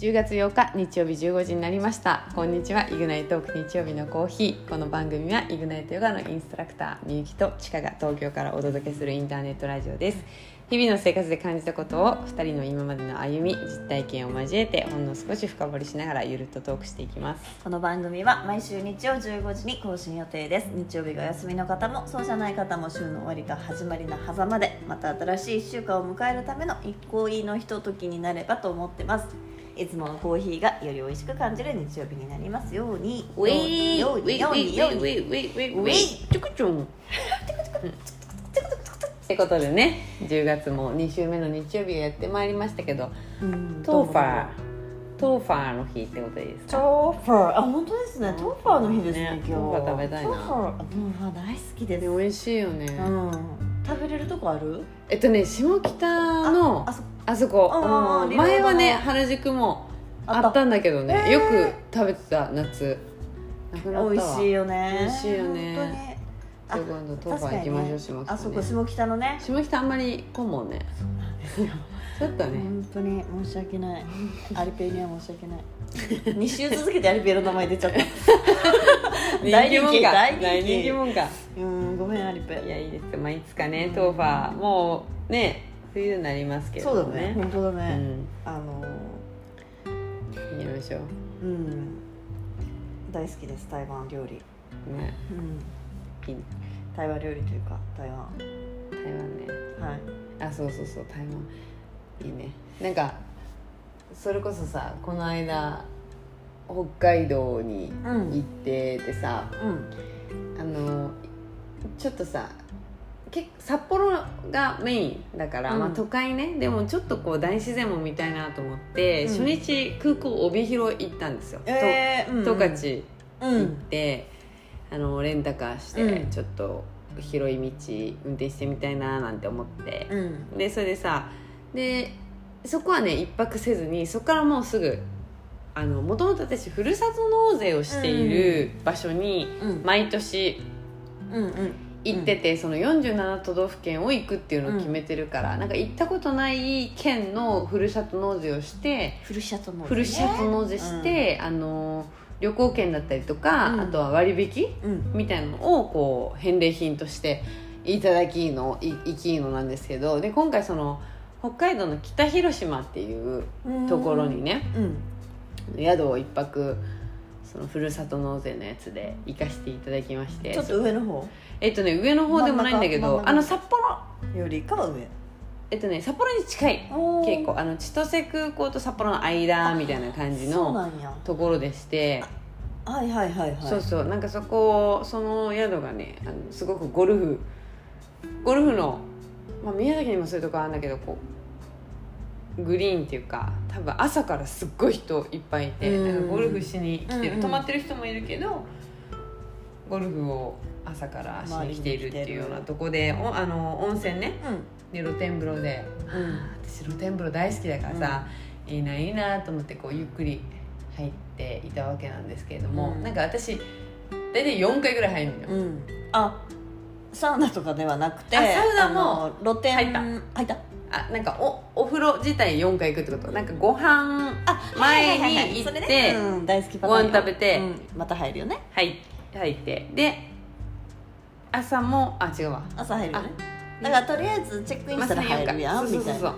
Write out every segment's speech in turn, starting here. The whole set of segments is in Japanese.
10月8日日曜日15時になりました。こんにちはイグナイトーク日曜日のコーヒー。この番組はイグナイトヨガのインストラクターみゆきとちかが東京からお届けするインターネットラジオです。日々の生活で感じたことを2人の今までの歩み実体験を交えてほんの少し深掘りしながらゆるっとトークしていきます。この番組は毎週日曜15時に更新予定です。日曜日がお休みの方もそうじゃない方も週の終わりが始まりの狭間でまた新しい1週間を迎えるための一行いいのひとときになればと思ってます。いつものコーヒーがより美味しく感じる日曜日になりますように。ウェイようにようにように。ウウウウウェイちょくちょんってことでね10月も2週目の日曜日がやってまいりましたけどうんトーファートーファーの日ってことでいいですか？トーファー。あ本当ですね。トーファーの日ですねね今日。トーファー食べたいな。トーファー大好きです。で美味しいよね、うん。食べれるとこある？えっとね下北のあそあそこ、うん前はね原宿もあった。んだけどね。へー。よく食べてた夏。なくなったわ。美味しいよね。美味しいよね。今度トーファー行きましょう、下北、ね、あそこ下北のね。下北あんまり混むもんね。そうなんですよちょっとね、本当に。申し訳ない。アリペイには申し訳ない。2週続けてアリペイの名前出ちゃった。大 人気か。大人気。もんか。うんごめんアリペイ。いやいいですよ、まあ、いつかねトーファーもうね冬になりますけそうだね。ね本当だうね、ん。あの行きましょう。うん。大好きです台湾料理、ね。うん、いいね。台湾料理というか台湾。台湾ね。はい。あそうそうそう。台湾。いいね。なんかそれこそさこの間北海道にうん。行っててさ、うん。あのちょっとさけ札幌がメインだから、うん。まあ、都会ね。でもちょっとこう大自然も見たいなと思って、うん。初日空港帯広行ったんですよ、えー、うん。と十勝うん行って、あのレンタカーして、うん。ちょっと広い道運転してみたいななんて思って、うん。でそれでさでそこはね一泊せずにそこからもうすぐもともと私ふるさと納税をしている場所にうん。毎年うんうん行ってて、その47都道府県を行くっていうのを決めてるから、なんか行ったことない県のふるさと納税をしてフルシャトのふるさと納税して、あの旅行券だったりとか、うん。あとは割引うん。みたいなのをこう返礼品としていただきのいいきのなんですけどで今回その北海道の北広島っていうところにね、うん。宿を一泊そのふるさと納税のやつで行かせていただきまして。ちょっと上の方？えっとね上の方でもないんだけどあの札幌。よりかは上。えっとね札幌に近い。結構あの千歳空港と札幌の間みたいな感じのところでして。はいはいはいはい。そうそう。なんかそこその宿がねあのすごくゴルフゴルフの、まあ、宮崎にもそういうとこあるんだけどこうグリーンっていうか多分朝からすっごい人いっぱいいて、ゴルフしに来てる、うんうん。泊まってる人もいるけどゴルフを朝からしに来ているっていうようなとこでおあの温泉ねうで露天風呂で、うん。私露天風呂大好きだからさ、いいないいなと思ってこうゆっくり入っていたわけなんですけれども、うん。なんか私大体4回ぐらい入るのよ、あサウナとかではなくてあサウナも露天入った。入ったあなんかおお風呂自体4回行くってこと？なんかご飯あ前にはいはいはい。はい行ってご飯食べて。うんまた入るよね。入入って。で朝もあ違うわ。朝入るよね。だからとりあえずチェックインしたら入るやんみたいな。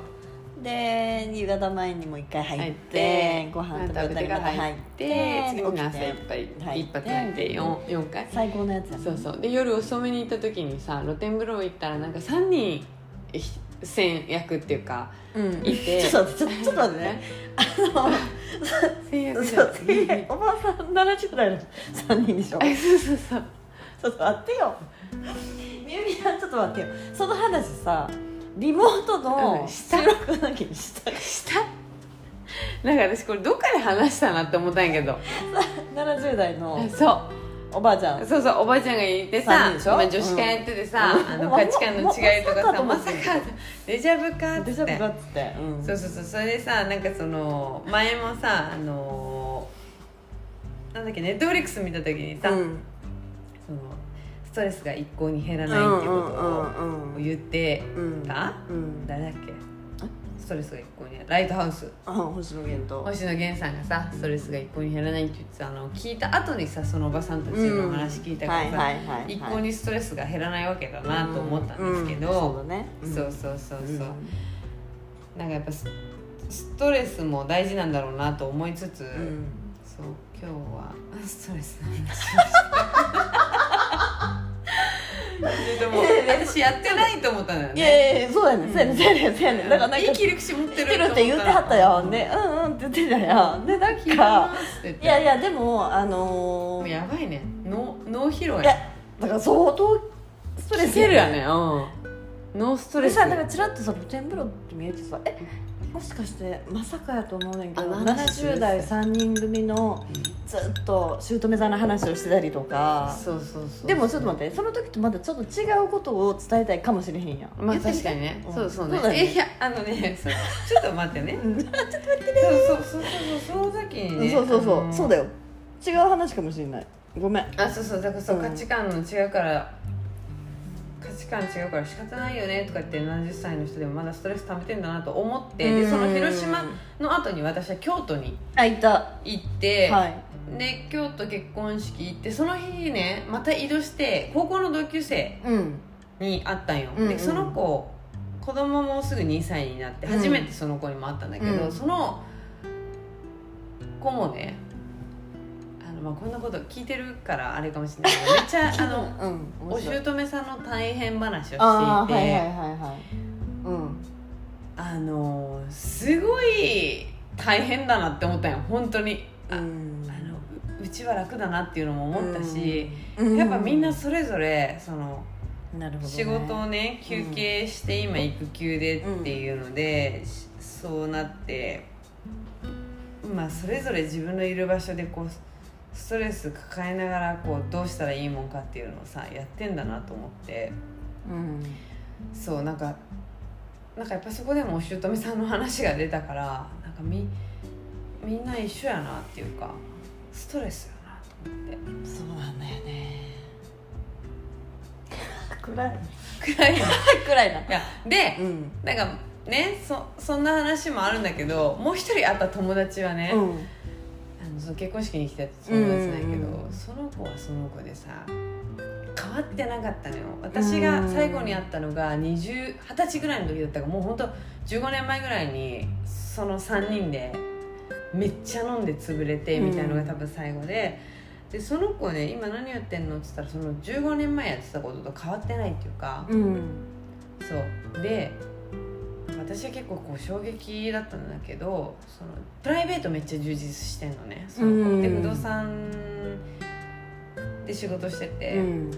で夕方前にも一回入ってご飯食べたりまた入ってで次の朝起きていっぱい入って一発入って 4, 4回。最高のやつやね。そうそう。で夜遅めに行った時にさ露天風呂行ったらなんか3人ひ先役っていうかうん。いて。ちょっと待ってちょちょっと待ってね。先役じゃそうおばあさん70代の3人でしょ。あそうそうそう。ちょっと待ってよ。みゆみさんちょっと待ってよ。その話さリモートうのんした。収録の時にした。した。なんか私これどっかで話したなって思ったんやけど。70代のそうおばあちゃん。そうそうおばあちゃんがいてさまあ、女子会やっててさ、うん。あのま価値観の違いとかさまささかデジャブかっつってデジャブかっつって、うんそうそうそうそれでさなんかその前もさあのなんだっけネットフリックス見た時にさ、うんそのストレスが一向に減らないっていうことを言ってうんた、うん誰だっけストレスが一向にライトハウス。あ星野源と。星野源さんがさストレスが一向に減らないって言ってたの。を聞いた後にさそのおばさんたちの話聞いたからさ、一向にストレスが減らないわけだなと思ったんですけど、うんそうそうそうそうそう、うん。なんかやっぱスストレスも大事なんだろうなと思いつつ、うん。そう今日はストレスの話をした でも私やってないと思ったのよいねやいやそうやねんそうやねんそうやねんそうやねん。だからなんかいい切り口持ってる来るって言ってはったよ。でうんうんって言ってたよ。でなんかますって言って。いやいやでもあものー、うやばいね。脳脳疲労いややだから相当ストレスつけるよね。うん。脳ストレス。でさなんかちらっとさ露天風呂って見えてさえもしかしてまさかやと思うねんけどあなんか70代3人組のずっと姑座の話をしてたりとか。そうそうそうでもちょっと待ってその時とまたちょっと違うことを伝えたいかもしれへんやん。まあ確かにね、うん。そうそうね。そうだよね。えいやあのね そう。ちょっと待ってね。うん。そうそうそうそうその時にね。そうそうそう、あのそうだよ。違う話かもしれない。ごめん。あそうそう。だからそう、うん。価値観の違うから価値観違うから仕方ないよねとかって70歳の人でもまだストレス溜めてんだなと思ってでその広島の後に私は京都に行って、はい。で京都結婚式行ってその日ねまた移動して高校の同級生うん。に会ったんよ、うんうん。でその子子供もすぐ2歳になってうん。初めてその子にも会ったんだけど、うん。その子もねまあ、こんなこと聞いてるからあれかもしれないけどめっちゃ あのうんお姑さんの大変話をしていてあのすごい大変だなって思ったよ本当に。あ,、うん。ううちは楽だなっていうのも思ったし、うん。やっぱみんなそれぞれそのなるほど、ね、仕事をね休憩して今育休でっていうので、しそうなってまあそれぞれ自分のいる場所でこうストレス抱えながらこうどうしたらいいもんかっていうのをさやってんだなと思って。うんそうなんかなんかやっぱそこでもお姑さんの話が出たからなんかみみんな一緒やなっていうかストレスやなと思って。そうなんだよね。暗い暗い。暗いな。やで、うん。なんかねそそんな話もあるんだけどもう一人会った友達はね、うんその結婚式に来た友達なんやけど、うんうんうん。その子はその子でさ変わってなかったのよ。私が最後に会ったのが20 20歳ぐらいの時だったからもう本当15年前ぐらいにその3人でめっちゃ飲んで潰れてみたいなのが多分最後で、でその子ね今何やってんのって言ったらその15年前やってたことと変わってないっていうか、うん。そう。で私は結構こう衝撃だったんだけどそのプライベートめっちゃ充実してんのね。その子うん。で不動産で仕事してて、うん。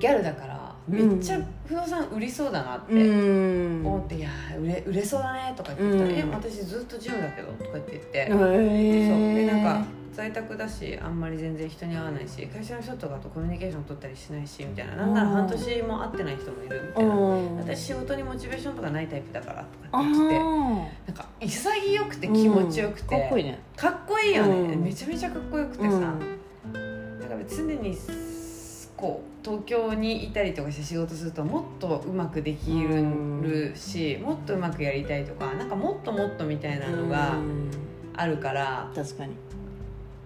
ギャルだからめっちゃ不動産売りそうだなってうん。思って「いや売れ売れそうだね」とか言ってたら「うん。え私ずっとジムだけど」とかって言って、へそう。えでなんか在宅だしあんまり全然人に会わないし会社の人とかとコミュニケーション取ったりしないしみたいな。なんなら半年も会ってない人もいるみたいな。うん。私仕事にモチベーションとかないタイプだからとかあって言ってなんか潔くて気持ちよくて、うん。かっこいいね。かっこいいよね、うん。めちゃめちゃかっこよくてさ、うん。なんか常にこう東京にいたりとかして仕事するともっとうまくできるし、もっとうまくやりたいとかなんかもっともっとみたいなのがうん。あるから確かに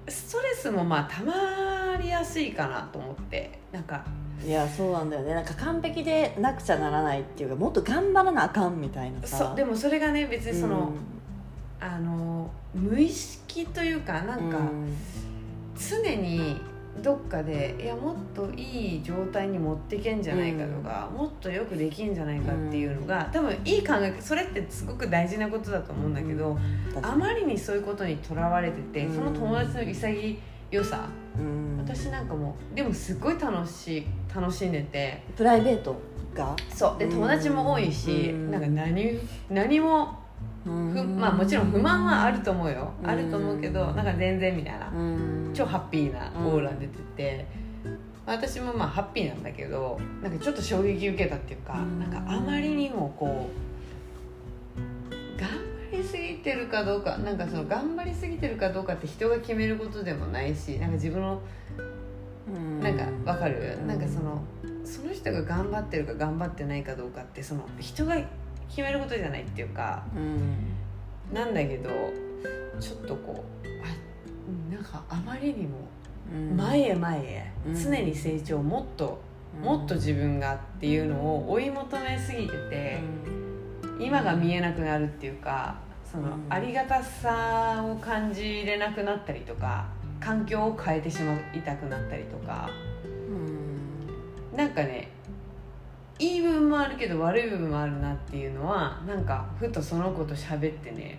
ストレスもまあたまりやすいかなと思って。なんかいやそうなんだよね。なんか完璧でなくちゃならないっていうかもっと頑張らなあかんみたいなさ。そうでもそれがね別にその、うん。あの無意識というかなんか、うん。常にどっかでいやもっといい状態に持っていけんじゃないかとか、もっとよくできんじゃないかっていうのが多分いい考えそれってすごく大事なことだと思うんだけど、あまりにそういうことにとらわれてて、うん。その友達の潔さうん。私なんかもでもすっごい楽しい楽しんでて。プライベートが？そう。でうん。友達も多いし、うん。なんか何何もふ、まあもちろん不満はあると思うよ、うん。あると思うけどなんか全然みたいな。うん。超ハッピーなオーラ出てて、私もまあハッピーなんだけどなんかちょっと衝撃受けたっていうか、うん。なんかあまりにもこう頑張りすぎてるかどうかなんかその頑張りすぎてるかどうかって人が決めることでもないしなんか自分のうん。なんかわかる、うん。なんかそのその人が頑張ってるか頑張ってないかどうかってその人が決めることじゃないっていうかうん。なんだけどちょっとこうあなんかあまりにもうん。前へ前へうん。常に成長もっともっと自分がっていうのを追い求めすぎてて今が見えなくなるっていうかそのうん。ありがたさを感じれなくなったりとか環境を変えてしまいたくなったりとか。うん。なんかねいい部分もあるけど悪い部分もあるなっていうのはなんかふとその子と喋ってね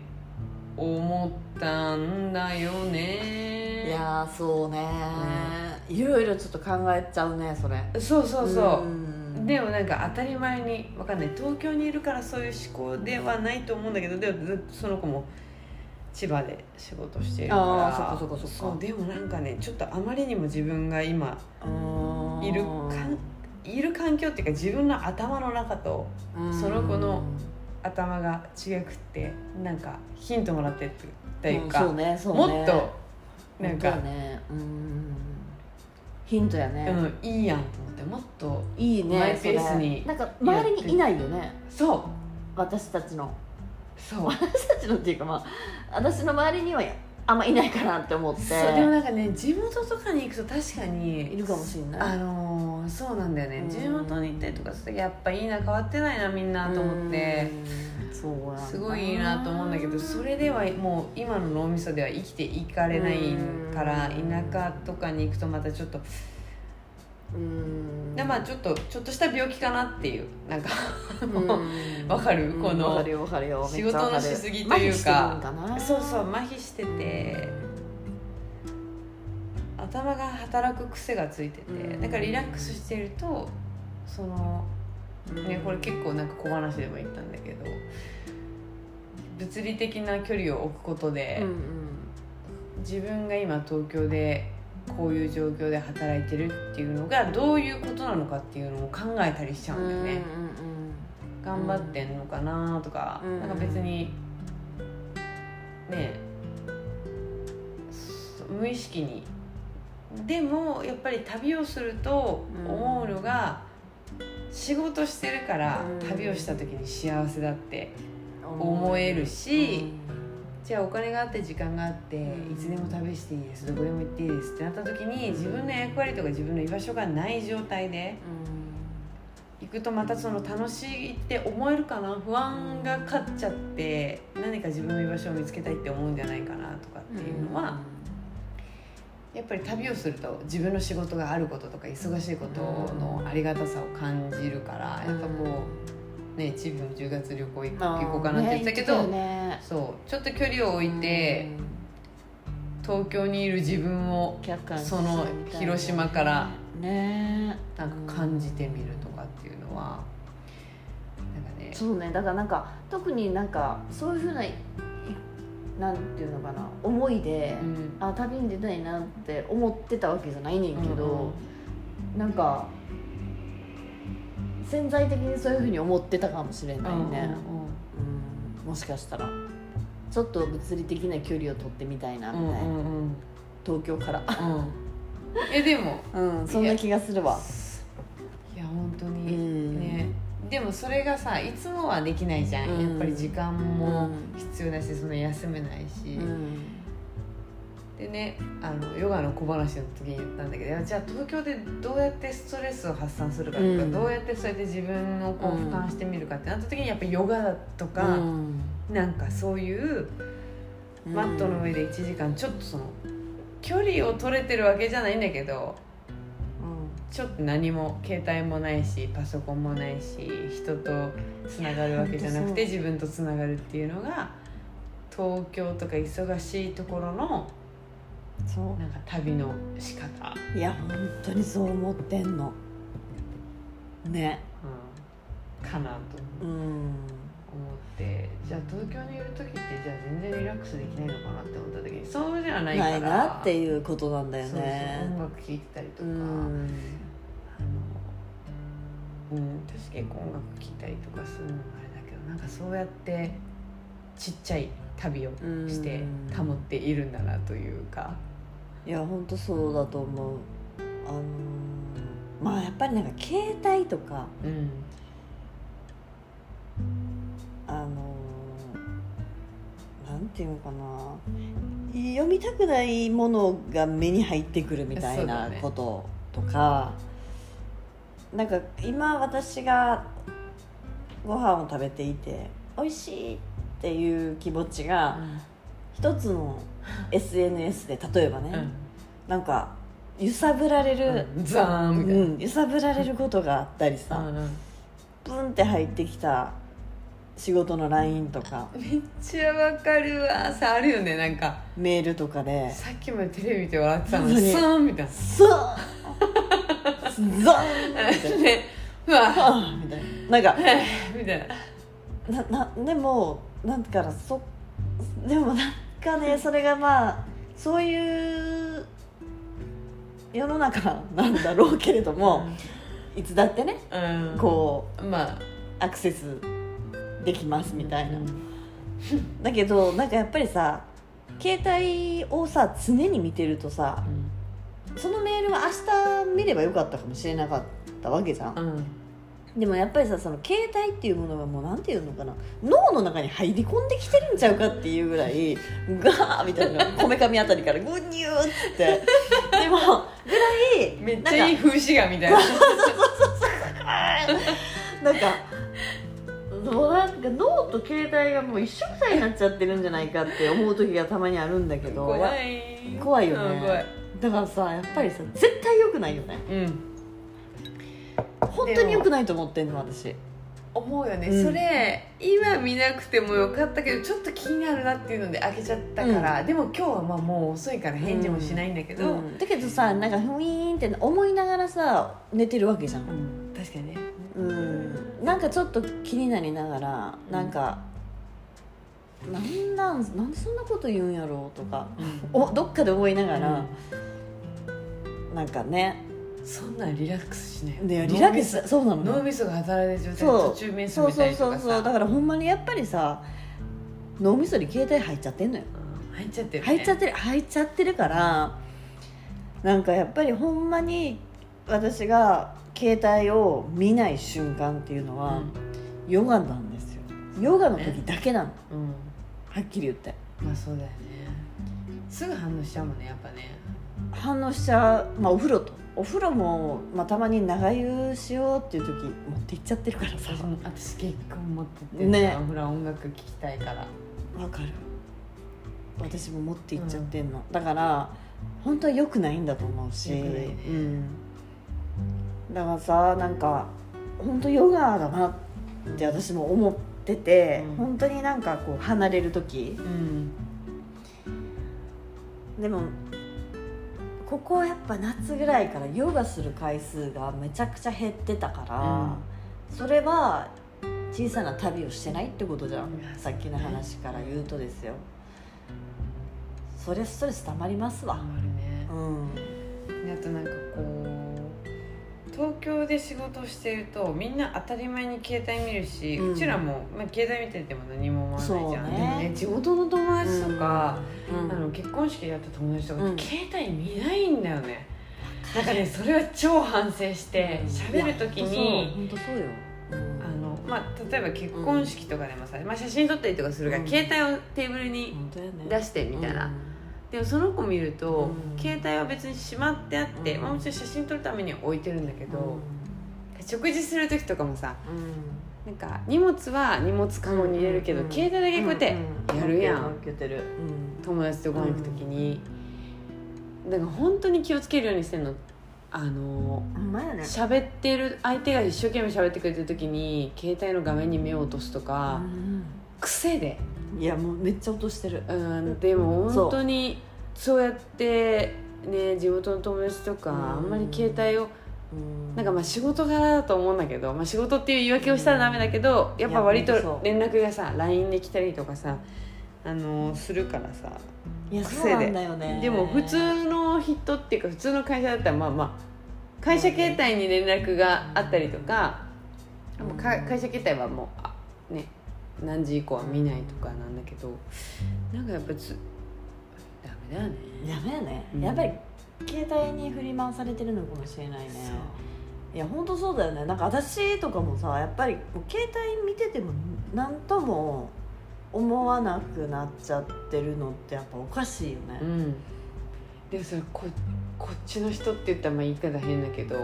思ったんだよね。いやーそうね。いろいろちょっと考えちゃうねそれ。そうそうそう、ん。でもなんか当たり前にわかんない。東京にいるからそういう思考ではないと思うんだけどでもずっとその子も千葉で仕事しているから。あーそっかそっかそっか。そうでもなんかねちょっとあまりにも自分が今うんいるかんいる環境っていうか自分の頭の中とうん。その子の頭が違くってなんかヒントもらってっていうか、うねそうね。もっとなんかね。うん。ヒントやね、うん、いいやんと思ってもっといいねマイペースになんか周りにいないよね。そう。私たちの。そう。私たちのっていうかまあ私の周りにはあんまいないかなって思って。そうでもなんかね地元とかに行くと確かにいるかもしれない。あのーそうなんだよね、うん。地元に行ったりとかするとやっぱいいな変わってないなみんなと思って。うんそうすごいいいなと思うんだけどそれではもう今の脳みそでは生きていかれないからうん。田舎とかに行くとまたちょっとうん。でまあちょっとちょっとした病気かなっていうなんかうん。わかる？うんこの仕事のしすぎというかそうそう麻痺してて頭が働く癖がついててうん。だからリラックスしてるとそのうん。ねこれ結構なんか小話でも言ったんだけど物理的な距離を置くことで、うんうん。自分が今東京でこういう状況で働いてるっていうのがどういうことなのかっていうのを考えたりしちゃうんだよね、頑張ってんのかなとか、うんなんか別にねそ無意識に。でもやっぱり旅をすると思うのが、仕事してるからうん旅をした時に幸せだってうん。思えるしじゃあお金があって時間があってうん。いつでも旅していいです。どこでも行っていいです。ってなった時に自分の役割とか自分の居場所がない状態で行くとまたその楽しいって思えるかな？不安が勝っちゃって何か自分の居場所を見つけたいって思うんじゃないかなとかっていうのは、やっぱり旅をすると自分の仕事があることとか忙しいことのありがたさを感じるからやっぱこうねチームの10月旅行行こうかなって言ってたけど、ねそうちょっと距離を置いて東京にいる自分をその広島からね。なんか感じてみるとかっていうのはなんかね。そうね。だからなんか特になんかそういうふうないなんていうのかな思いで、うん。あ旅に出たいなって思ってたわけじゃないねんけど、なんか潜在的にそういうふうに思ってたかもしれないね、うんもしかしたら。ちょっと物理的な距離を取ってみたいなみたいな、東京から。うん。えでも。うんそんな気がするわ。いや本当うにん。ね。でもそれがさいつもはできないじゃん、うん。やっぱり時間もうん。必要だしその休めないし、うんでねあのヨガの小話の時に言ったんだけどじゃあ東京でどうやってストレスを発散するかとか、うん。どうやってそうやって自分をこううん俯瞰してみるかってなった時にやっぱヨガだとか、うん。なんかそういうマットの上で1時間ちょっとその距離を取れてるわけじゃないんだけどちょっと何も携帯もないしパソコンもないし人とつながるわけじゃなくてい自分とつながるっていうのが東京とか忙しいところのそなんか旅の仕方、ういや本当にそう思ってんの。ね。うん、かなと。うん。思って。じゃあ東京にいる時ってじゃあ全然リラックスできないのかなって思った時にそうじゃないから。ないなっていうことなんだよそうそうね音楽聴いてたりとか、うん。あのうん私結構音楽聴いたりとかするのもあれだけどなんかそうやってちっちゃい旅をして保っているんだなというか。いや本当そうだと思う。あのまあやっぱりなんか携帯とか、うん、あのなんていうのかな。読みたくないものが目に入ってくるみたいなこととか、ね、なんか今私がご飯を食べていて美味しいっていう気持ちが一つの SNS で例えばね、うん。なんか揺さぶられる、うん。ザーンみたいな。うん揺さぶられることがあったりさ、うんプンって入ってきた仕事の LINE とか。めっちゃわかるわ。さあるよねなんか。メールとかで。さっきまでテレビ見て笑ってたのにに。スーンみたいな。そうザーンみたいな。ね。うわ。みたいな。なんかみたいな。ななでもなんからそでもなんかねそれがまあそういう世の中なんだろうけれども、いつだってねうん。こまあ。うアクセスできますみたいな、だけどなんかやっぱりさ携帯をさ常に見てるとさそのメールは明日見ればよかったかもしれなかったわけじゃん。うんでもやっぱりさその携帯っていうものがもうなんていうのかな。脳の中に入り込んできてるんちゃうかっていうぐらいガーみたいなこめかみあたりからグニューって。でもぐらいめっちゃいい風刺画みたいな。なんかもうなんか脳と携帯がもう一緒くたいになっちゃってるんじゃないかって思う時がたまにあるんだけど。怖やい。怖いよね。うん怖い。だからさやっぱりさ絶対良くないよね。うん本当に良くないと思ってんの私。思うよね、うん。それ今見なくてもよかったけどちょっと気になるなっていうので開けちゃったから、でも今日はまあもう遅いから返事もしないんだけど、うん。だけどさなんかふいーんって思いながらさ寝てるわけじゃん。うん。確かにね。うん。なんかちょっと気になりながらなんか、なんなんなんでそんなこと言うんやろうとか、おどっかで思いながら、なんかねそんなんリラックスしないリラックスそうなの脳みそが働いてる状態そう。で途中目そう覚めたそうりとかさ。そうそうだからほんまにやっぱりさ脳みそに携帯入っちゃってんのよ。うん入っちゃってる、ね、入っちゃってる入っちゃってるからなんかやっぱりほんまに私が携帯を見ない瞬間っていうのは、ヨガなんですよ。ヨガの時だけなの、うん、うん。はっきり言って。まあそうだよね。すぐ反応しちゃうもんねやっぱね。反応しちゃう、まあ、お風呂とお風呂も、まあ、たまに長湯しようっていう時持って行っちゃってるからさ。私結構持ってってね。ほら音楽聴きたいから。わかる。私も持って行っちゃってんの、だから本当は良くないんだと思うし、ねうん、だからさなんか本当ヨガだなって私も思ってて、うん。本当になんかこう離れる時。うん。でもここやっぱ夏ぐらいからヨガする回数がめちゃくちゃ減ってたから、それは小さな旅をしてないってことじゃん、うんさっきの話から言うとですよ。そりゃストレスたまりますわ。ね。うん。であとなんかこう東京で仕事をしてるとみんな当たり前に携帯見るし、ううんちらも、まあ、携帯見てても何も思わないじゃん、ねでもね地元の友達とか、うん。あの結婚式でやった友達とか、うん。携帯見ないんだよね。なんかねそれは超反省して喋、る時に本当そう。よ、まあ、例えば結婚式とかでもさ、まあ、写真撮ったりとかするから、うん。携帯をテーブルに出してみたいな、うんでもその子見ると、うん。携帯は別にしまってあって、うん。まあ、もちろん写真撮るためには置いてるんだけど、う食事する時とかもさん。なんか荷物は荷物カゴに入れるけど、うん。携帯だけこうやってうんやるやん、友達とご飯行く時に、だから本当に気をつけるようにしてんの。あのほんまやね。喋ってる相手が一生懸命喋ってくれてる時に携帯の画面に目を落とすとか、癖でいやもうめっちゃ落としてる。うんでも本当にそうやってね地元の友達とか、うん。あんまり携帯をうん。なんかまあ仕事柄だと思うんだけど、まあ、仕事っていう言い訳をしたらダメだけど、やっぱ割と連絡がさ LINE で来たりとかさあのするからさいや癖で。そうなんだよね。でも普通の人っていうか普通の会社だったらまあまあ会社携帯に連絡があったりとか,、もうか会社携帯はもう何時以降は見ないとかなんだけどなんかやっぱつダメだよね。やめやね、うん。やっぱり携帯に振り回されてるのかもしれないね。いや本当そうだよね。なんか私とかもさやっぱりもう携帯見てても何とも思わなくなっちゃってるのってやっぱおかしいよね、うん。でもそれここっちの人って言ったらまあ言い方変だけど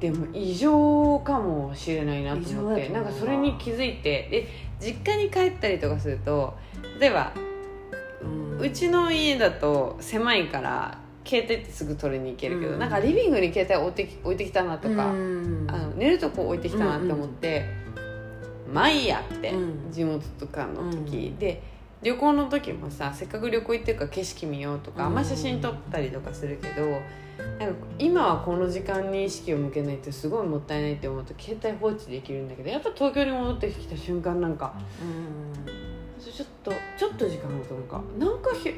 でも異常かもしれないなと思ってなんかそれに気づいてで実家に帰ったりとかすると例えばうん。うちの家だと狭いから携帯ってすぐ取りに行けるけど、うん。なんかリビングに携帯置いてき置いてきたなとか、うん。あの寝るとこ置いてきたなって思って、まあいいやって、うん。地元とかの時、うん。で旅行の時もさせっかく旅行行ってるから景色見ようとか、うん。まあ写真撮ったりとかするけどなんか今はこの時間に意識を向けないってすごいもったいないって思うと携帯放置できるんだけどやっぱ東京に戻ってきた瞬間なんかうん。ちょっとちょっと時間あるとなんか。なんかひ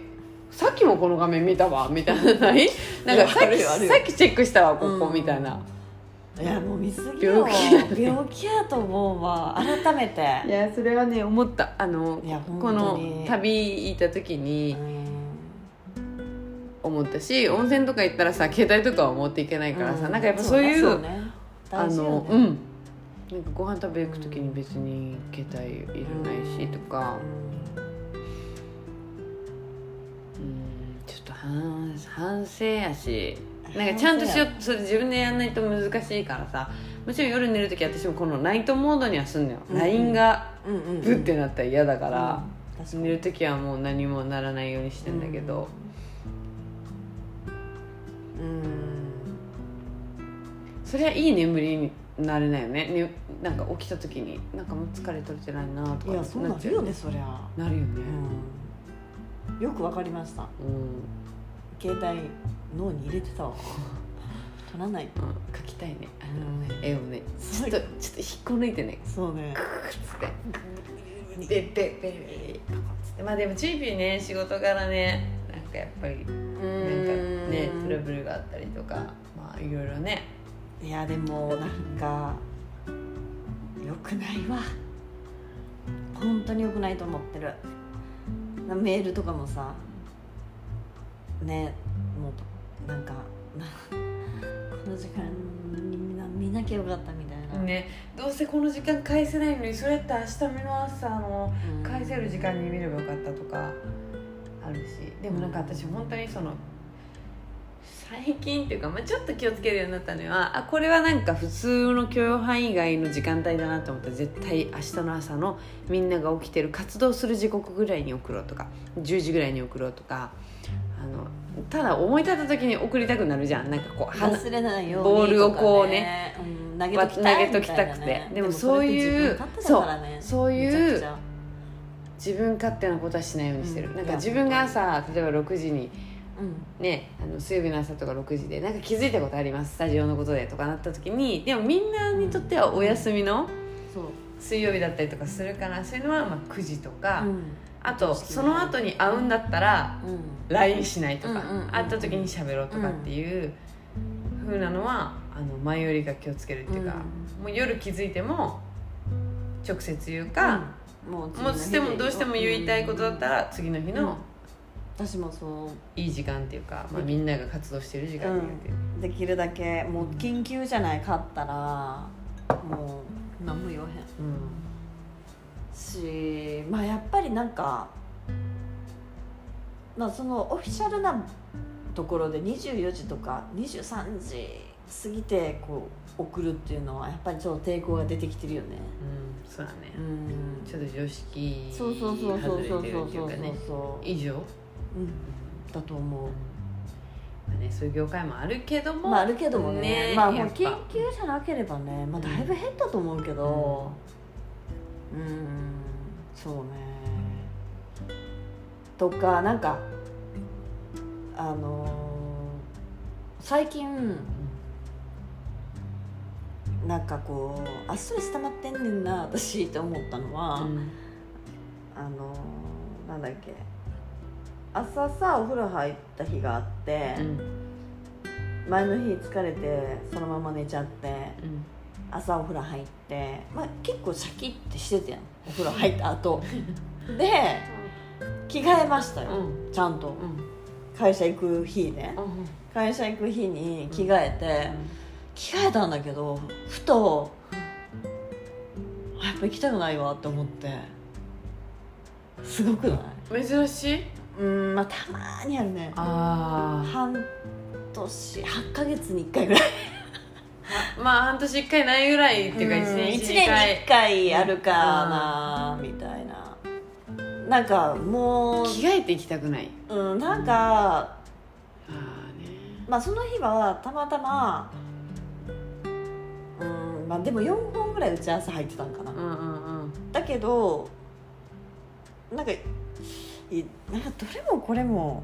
さっきもこの画面見たわみたいなのない？なんかさっきさっきチェックしたわここ、うん。みたいな。いやもう見すぎよ。病気やと思うわ。改めて。いやそれはね思った。あのこのに。旅行った時うにん。思ったし温泉とか行ったらさ携帯とかは持っていけないからさ、うん。なんかやっぱそういうそね。あのうん。なんかご飯食べ行く時に別に携帯いらないしとか、うん、ちょっと反反省やしなんかちゃんとしようそれ自分でやんないと難しいからさもちろん夜寝る時私もこのナイトモードにはすんのよ、うん LINE がうん。うんうんブッてなったら嫌だから、うん寝る時はもう何もならないようにしてんだけど、うん。それはいい眠りになれないよね。ねなんか起きた時になんかもう疲れ取れてないなとかいやそうなるよねそりゃ、なるよね。うん、よくわかりました。うん、携帯脳に入れてたわ。取らない。うん、描きたいね。あのねうん。絵をね。ちょっとちょっと引っこ抜いてね。そうね。クーッつって。でペペペペパコッつってまあでもチーピーね仕事柄ねなんかやっぱりなんかねトラブルがあったりとかまあいろいろねいやでもなんかよくないわ本当によくないと思ってるなメールとかもさねもうなんかなこの時間にみんな見なきゃよかったみたいな、ねどうせこの時間返せないのにそれやったら明日の朝のうん。返せる時間に見ればよかったとかあるし。でもなんか私本当にその最近っていうか、まあ、ちょっと気をつけるようになったのはあこれはなんか普通の許容範囲外の時間帯だなと思って絶対明日の朝のみんなが起きてる活動する時刻ぐらいに送ろうとか10時ぐらいに送ろうとかあのただ思い立った時に送りたくなるじゃん。なんかこうは忘れないようにボールをこうねうん、投げときたい投げときたくて。ねでもそういうでもそれって自分勝手だからねそういう自分勝手なことはしないようにしてる、うん。なんか自分が朝例えば6時にうん。ねあの水曜日の朝とか6時でなんか気づいたことあります？スタジオのことでとかなった時に。でもみんなにとってはお休みの水曜日だったりとかするからそういうのはまあ9時とか、うんあとその後に会うんだったらうん。LINE しないとか、うんうんうんうん。会った時に喋ろうとかっていう風なのはあの前よりが気をつけるっていうか、もう夜気づいても直接言うか、もうもうしてもどうしても言いたいことだったら次の日うん。の私もそういい時間っていうか、まあ、みんなが活動してる時間に言ってる、できるだけもう緊急じゃないかったらもう何も言わへんしまあやっぱりなんかまあそのオフィシャルなところで24時とか23時過ぎてこう送るっていうのはやっぱりちょっと抵抗が出てきてるよね。うん、そうだね、うん。ちょっと常識そうそうそうそうそうそうそうそう。以上、うん。だと思う。まあね、そういう業界もあるけども。まああるけどもねまあもうやっぱ緊急じゃなければね、まあ、だいぶ減ったと思うけどうんそうね。とかなんかあのー最近なんかこうあストレス溜まってんねんな私って思ったのは、うん。あのーなんだっけ朝さお風呂入った日があって、うん。前の日疲れてそのまま寝ちゃってうん朝お風呂入って、まあ、結構シャキッてしてたやん。お風呂入った後。で着替えましたよ、うん。ちゃんと。うん。会社行く日ね。うん会社行く日に着替えて、着替えたんだけどふとあやっぱ行きたくないわって思って。すごくない？珍しい？うんまあたまにあるね。あ半年8ヶ月に1回ぐらい。あ まあ半年1回ないぐらいっていうかうん。1年一1年に回1回あるかなみたいな。なんかもう着替えていきたくない。うんなんかまあその日はたまたまうんまあでも4本ぐらい打ち合わせ入ってたんかな。うんうんうん。だけどなんかいなんかどれもこれも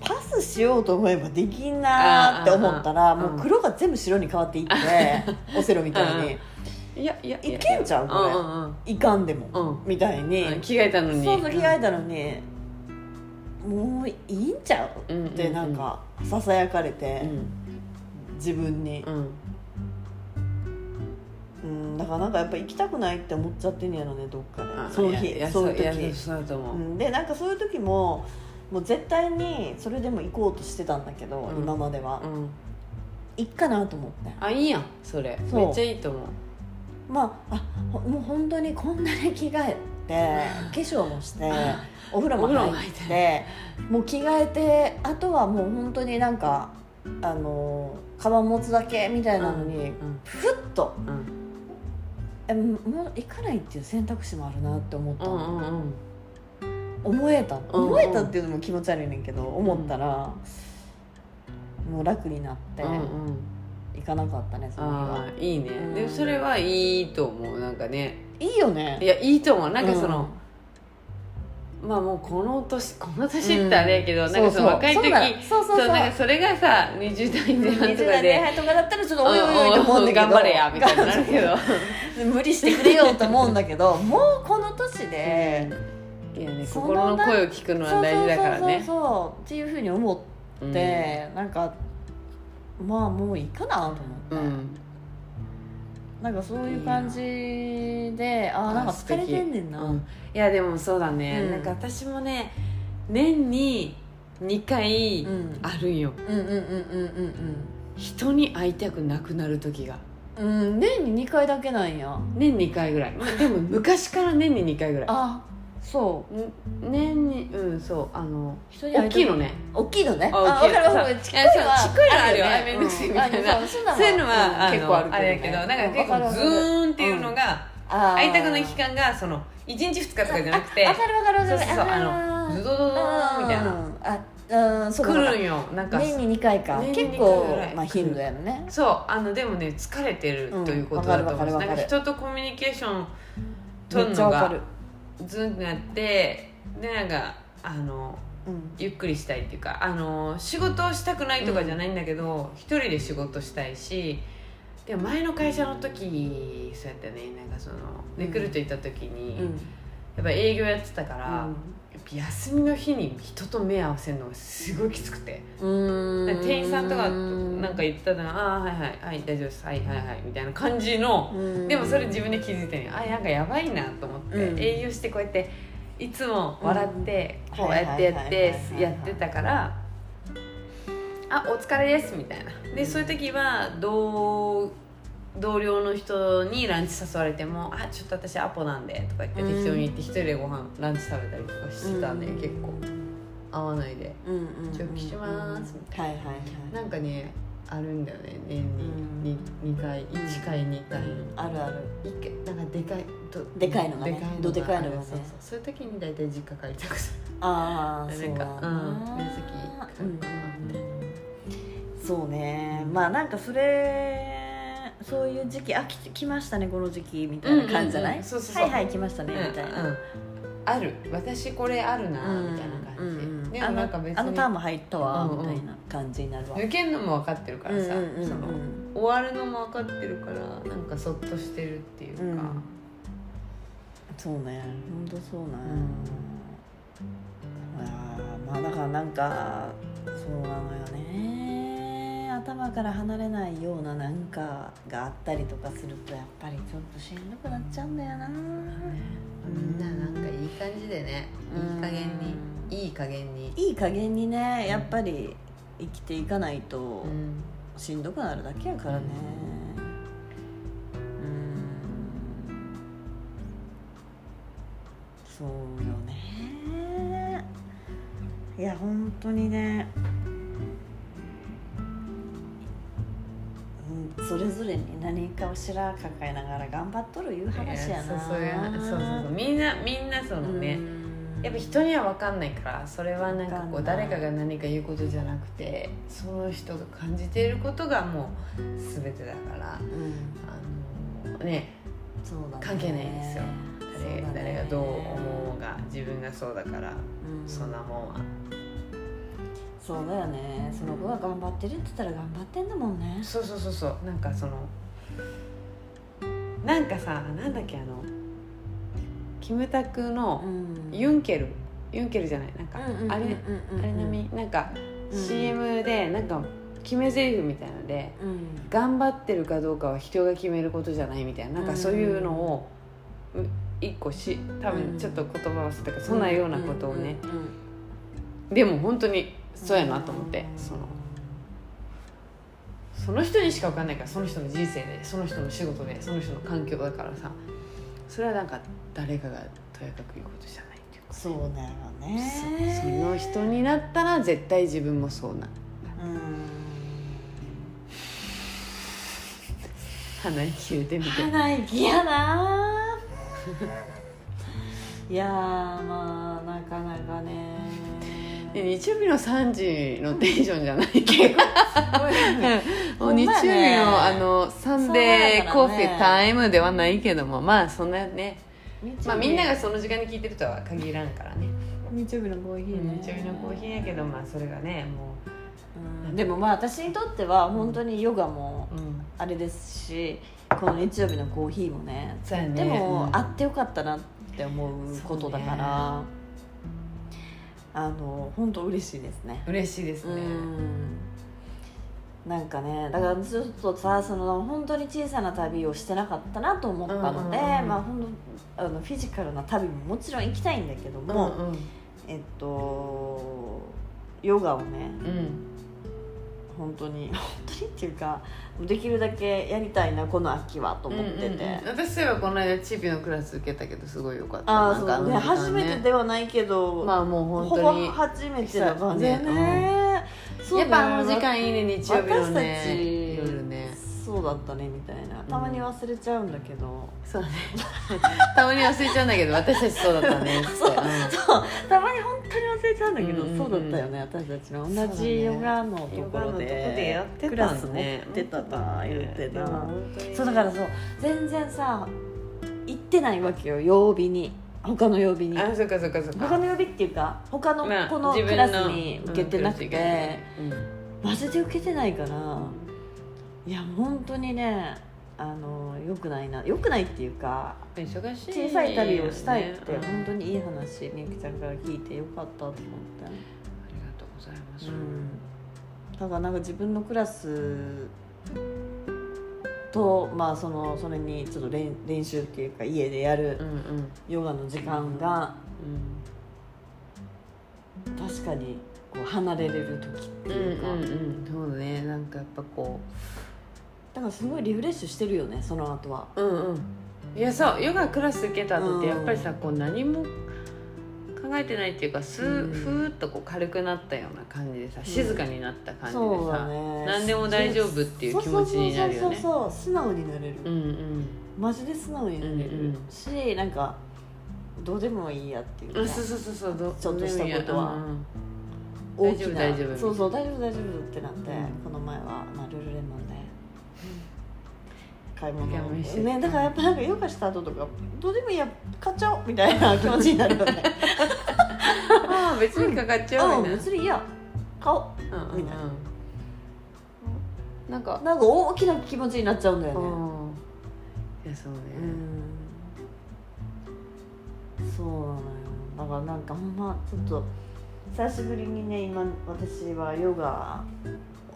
パスしようと思えばできんなーって思ったらもう黒が全部白に変わっていってオセロみたいに。いやいやいけんちゃうこれ。うんうんいかんでもうん。みたいに。うん。着替えたのに。そうそう着替えたのにもういいんちゃう？うんってなんかささやかれてうん。自分に。うん。うんだからなんかやっぱ行きたくないって思っちゃってんやろねどっかで。その日そういう時。そうだと思う、うんでなんかそういう時ももう絶対にそれでも行こうとしてたんだけど、うん。今までは。うん、行っかなと思って。あいいやんそれ。そう。めっちゃいいと思う。まああほもう本当にこんなに着替えて 化粧もして お風呂もお風呂入っも入って。てもう着替えてあとはもう本当になんかあのカバン持つだけみたいなのに、うんふっと。うん。えもう行かないっていう選択肢もあるなって思った。の、うんうんうん思えた。うんうん。思えたっていうのも気持ち悪いねんけど思ったら、もう楽になってうんうん。行かなかったねその日あは。あいいね、うん。でもそれはいいと思う。なんかね。いいよね。いやいいと思う。なんかその、まあもうこの年この年ってあれやけど、うん。なんかその若い時そうそうそうなんかそれがさ20代前半と20か代前で半とかだったらちょっとおいおいおいと思うんだけど。頑張れやみたいになるけど無理してくれよと思うんだけどもうこの年で、いやね心の声を聞くのは大事だからね。そうそうっていうふうに思って、なんかまあもういいかなと思って、うん、うんなんかそういう感じでああなんか疲れてんねんな、うん。いやでもそうだね、うん。なんか私もね年に2回うん。あるんよ、うんうんうんうん人に会いたくなくなる時が。うんうんうん年に2回だけなんや。年2回ぐらい。まあでも昔から年に2回ぐらい。あそう。ん年にうんそう。あの大きいのね。大きいのね。ああ分かる分かる。さちっこいのあるよ。ねあめんどくせえみたいな。そういうのは、結構あるけど、ね、あれやけどなんか結構ズーンっていうのが、会いたくない期間間がその1日2日とかじゃなくてわかるわかるわかるそうそうそうあのズドドドみたいな。あうんそうだ。来るんよなんか。年に2回か。結構ぐらいまあ頻度やのね。そうあのでもね疲れてるということだと思ううんなんか人とコミュニケーションめ取るのがっちゃわかるズンってなってでなんかあのうん。ゆっくりしたいっていうかあの仕事をしたくないとかじゃないんだけど、一人で仕事したいしでも前の会社の時そうやったねなんかそのレクルート行った時に、うん。やっぱ営業やってたから、休みの日に人と目合わせるのがすごいきつくて、うん。店員さんとかなんか言ったら「ああはいはいはい大丈夫ですはいはいはい」みたいな感じの、うん。でもそれ自分で気づいてねあなんかやばいなと思って、うん。営業してこうやっていつも笑って、うん。こうやってやってやってたから「あお疲れです」みたいな。でそういう時は同同僚の人にランチ誘われても「あちょっと私アポなんで」とか言ってうん。適当に言って一人でご飯ランチ食べたりとかしてたん結構会わないで。うんうん直帰しますみはいはいはいなんかねあるんだよね年うん。に 2, 回1回2回あるある。一回なんかでかいどでかいのがねどでかいのがね。そうそう。そういう時に大体実家帰りたくなる。ああ なんかそうだうん。宮崎うん帰るかなってそうね。まあなんかそれそういう時期あ来来ましたねこの時期みたいな感じじゃない、うんうんうん。そうそうそう。はいはい来ましたねみたいな、うんうんある。私これあるなうんみたいな感じ、うんうんでもなんか別にあのターンも入ったわ、うんうん。みたいな感じになるわ。抜けんのも分かってるからさ、うんうんうんうん。その終わるのも分かってるからなんかそっとしてるっていうか、うん。そうね。本当そうね、あーまあだからなんかそうなのよね頭から離れないようななんかがあったりとかするとやっぱりちょっとしんどくなっちゃうんだよな、みんななんかいい感じでね。いい加減に。いい加減に、いい加減にねやっぱり生きていかないとうんしんどくなるだけやからね。うん。そうよね。いや本当にねそれぞれに何かしら抱えながら頑張っとるいう話やな。そうそうそうそうそう。みんなみんなそのね、やっぱ人には分かんないからそれはなんかこう誰かが何か言うことじゃなくてその人が感じていることがもう全てだからうん。あのねそうだね。関係ないんですよ。誰,、ね。誰がどう思うが自分がそうだから、うん。そんなもんはそうだよね。その子が頑張ってるって言ったら頑張ってんだもんね。そうそうそうそう。なんかそのなんかさなんだっけあのキムタクのん。ユンケルユンケルじゃない？なんか、あれ？あれのみ？なんかうん。CM でなんか決め台詞みたいなのでうん。頑張ってるかどうかは人が決めることじゃないみたいな。なんかそういうのをう一個し多分ちょっと言葉忘れたけどそんなようなことをね。でも本当にそうやなと思ってそのその人にしか分かんないからその人の人生でその人の仕事でその人の環境だからさそれはなんか誰かがとやかく言うことじゃないっていうか。そうだよそそねの人になったら絶対自分もそうなうん。鼻息言うてみて。鼻息やな。いやーまあなかなかね。で日曜日の3時のテンションじゃないけどもう日曜日のあのサンデーコーヒータイムではないけどもまあそんなね、まあ、みんながその時間に聞いてるとは限らんからね。日曜日のコーヒーね。日曜日のコーヒーやけどまあそれがねもうん。でもまあ私にとっては本当にヨガもう、うん、あれですしこの日曜日のコーヒーもね。ね。でも、うん。あってよかったなって思うことだから、あの本当嬉しいですね。嬉しいですね、うん。なんかねだからちょっとさその本当に小さな旅をしてなかったなと思ったので、うんうんうん。まあ本当あのフィジカルな旅ももちろん行きたいんだけども、うんうん。えっとヨガをねうん本当に。本当にっていうかできるだけやりたいなこの秋はと思ってて、うんうんうん。私そういえばこの間チビのクラス受けたけどすごいよかった。あそうね。の時間初めてではないけど、まあもう本ほぼ当に初めてな感じだね。ね、そうやっぱあの時間いいね日曜日の私ねたち。夜ねだったねみたいな。たまに忘れちゃうんだけど、そうね。たまに忘れちゃうんだけど私たちそうだったねっそうそう。たまに本当に忘れちゃうんだけど、うんうんうん。そうだったよね私たちの。同じヨガのところででやってたんねクラス持ってたな言ってな、でも本当にそうだからそう全然さ行ってないわけよ曜日に。他の曜日に。あそっかそっかそっか。他の曜日っていうか他のまあこの自分クラスに受けてなくうん。マジで受けてないからいや本当にねあのよくないなよくないっていうかうん忙しい小さい旅をしたいって本当にいい話みゆきちゃんから聞いてよかったと思って、ありがとうございます、うん、だからなんか自分のクラスとまあそのそれにちょっと練練習っていうか家でやるうんうん。ヨガの時間がうん。確かにこう離れれる時っていうか、うんうんうん。そうね。なんかやっぱこだからすごいリフレッシュしてるよねその後は。ううんうん。いやそうヨガクラス受けた後ってやっぱりさこう何も考えてないっていうかスー、うん。ふーっとこう軽くなったような感じでさ静かになった感じでそうださ、ね。何でも大丈夫っていう気持ちになるよね。そうそうそうそう素直になれる、うんうん。マジで素直になれる、うんうん。しなんかどうでもいいやっていうか。うんそうそうそうそうどちょっとしたことは。うんうん。大丈夫大丈夫。そうそう大丈夫大丈夫ってなって、うん。この前は、まあ、ルルレモンで買い物ねだからやっぱなんかヨガした後とかどうでもいいや買っちゃおうみたいな気持ちになるよね。ああ別にかかっちゃううんみたいな。別にいいや買おううんうんうん。みたいなんかなんか大きな気持ちになっちゃうんだよね。うん。いやそうね。うん。そうなのよ。だからなんかほんまちょっと久しぶりにね今私はヨガ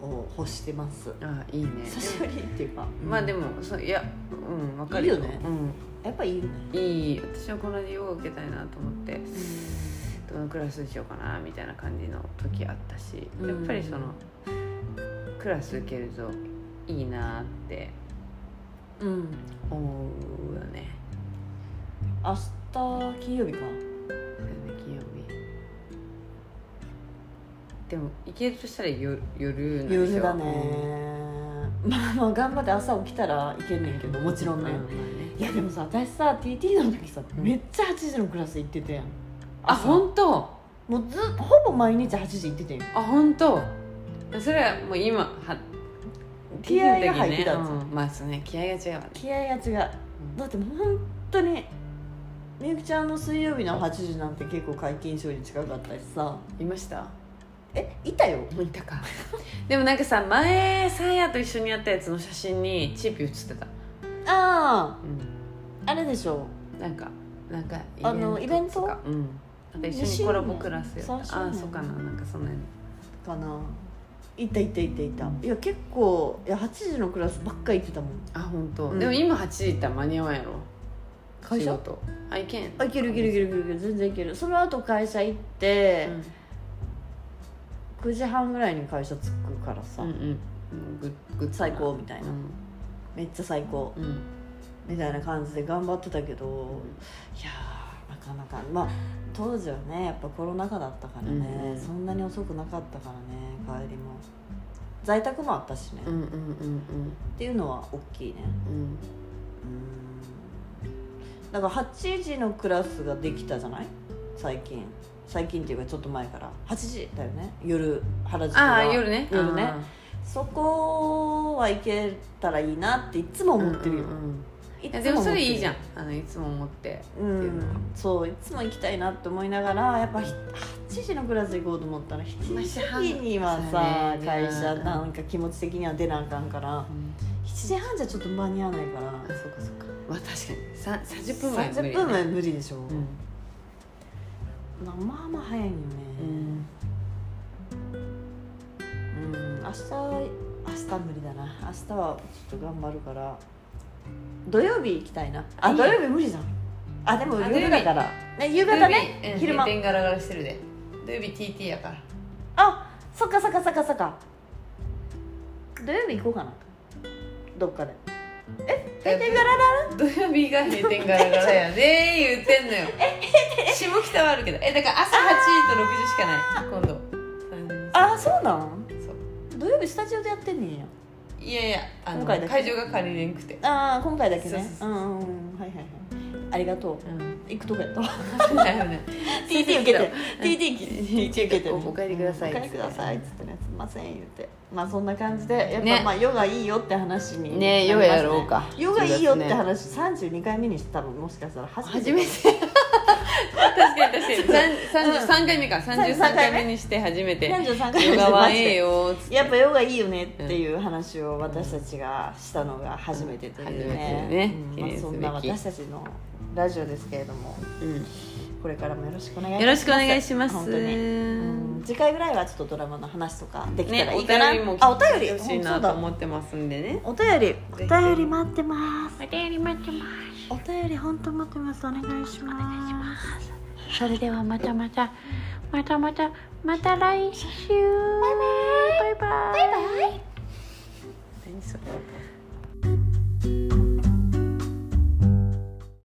を欲してます。あいいね。久しぶりっていうか。まあでもそういやうんわかるよ。ね。うん。やっぱいいよね。いい。私はこの間ヨガ受けたいなと思ってどのクラスにしようかなみたいな感じの時あったしうん。やっぱりそのクラス受けるといいなってうん。思うよね。明日金曜日かでも行けるとしたら夜夜なんでしょ？夜だね。まあまあ頑張って朝起きたらいけんねんけどもちろんね、いやでもさ私さ TT の時さうん。めっちゃ8時のクラス行ってたやん。あ朝。本当？もうずほぼ毎日8時行ってたよあ本当？それはもう今は気合が入ってたんですよ。うん。まあそうね気合が違うわね。気合が違う。だって本当にみゆきちゃんの水曜日の8時なんて結構解禁賞に近かったしさ。いました？えいたよいたかでもなんかさ前さやと一緒にやったやつの写真にチーピー写ってた、あうん、ああれでしょ。なんかなんかあのイベントとか。うん。なんか一緒にコラボクラスやった。ああそうかな。なんかそんなにかな。いたいたいたいた。いや結構いや8時のクラスばっか行ってたもん。あ本当、うん。でも今8時行ったら間に合わんやろ。会社？仕事。あいけん。あいけるいけるいけるいける。いける全然いける。その後会社行って、9時半ぐらいに会社着くからさ、うんうん。うんグッグッ最高みたいな。うめっちゃ最高。ん、うん。みたいな感じで頑張ってたけどいやーなかなか。まあ当時はねやっぱコロナ禍だったからね、うんうん。そんなに遅くなかったからね帰りも。在宅もあったしね、っうんうんうん。ていうのは大きいね。うん。うん。うんだから8時のクラスができたじゃない？最近最近っていうかちょっと前から。8時？だよね。夜原宿はああ夜ね。夜ね。あそこは行けたらいいなっていつもー思ってるよ、うんうんうん。いいやでもそれいいじゃん。んあのいつも思ってうん。そういつも行きたいなって思いながらやっぱひ8時のクラス行こうと思ったら7時にはさね。会社なんか気持ち的には出なあかんから。うん。7時半じゃちょっと間に合わないから。あそうかそうか。まあ確かに。さ30分前無理30分前無理でしょ、うんまあまあまあ早いよね。うん。うん、明日明日無理だな。明日はちょっと頑張るから。土曜日行きたいな。あ土曜日無理じゃん。あでもあ夜だから。ね夕方ね昼間。閉店ガラガラしてるで。土曜日 TT やから。あそっかそっかそっかそっか。土曜日行こうかな。どっかで。え閉店ガラガ土曜日が閉店ガラガラやで言ってんのよ下北はあるけど。えだから朝8時と6時しかない。今度。ラあそうなん？そう。土曜日スタジオでやってんねんや。いやいやあの今回だけ？会場が借りれんくて。ああ今回だけね。そうんうんうん。はいはいはい。ありがとう。うん。行くとこやった TT 受けて TT 受けておお帰りくださいお帰りくださいっつってね。すいません言ってまあそんな感じでやっぱ、ね。まあヨガいいよって話にねなりますヨガやろうか。ヨガいいよって10話32回目にして多分もしかしたら初初めて確かに確かに。33回目か。33回目にして初めて。33回目。ヨガはええよつって。やっぱヨガいいよねっていう話を私たちがしたのが初めてというね,、まあ、そんな私たちのラジオですけれどもうん。これからもよろしくお願いします。よろしくお願いします。本当に、うん。次回ぐらいはちょっとドラマの話とかできたらいいかな、便りもあお便り来てほしいそうだ。なと思ってますんでね。お便りお便り待ってます。お便り待ってますお便り本当待ってます。お願いします。それではまたまたまたまたまた来週。バイバイ。バイバイ。何それ。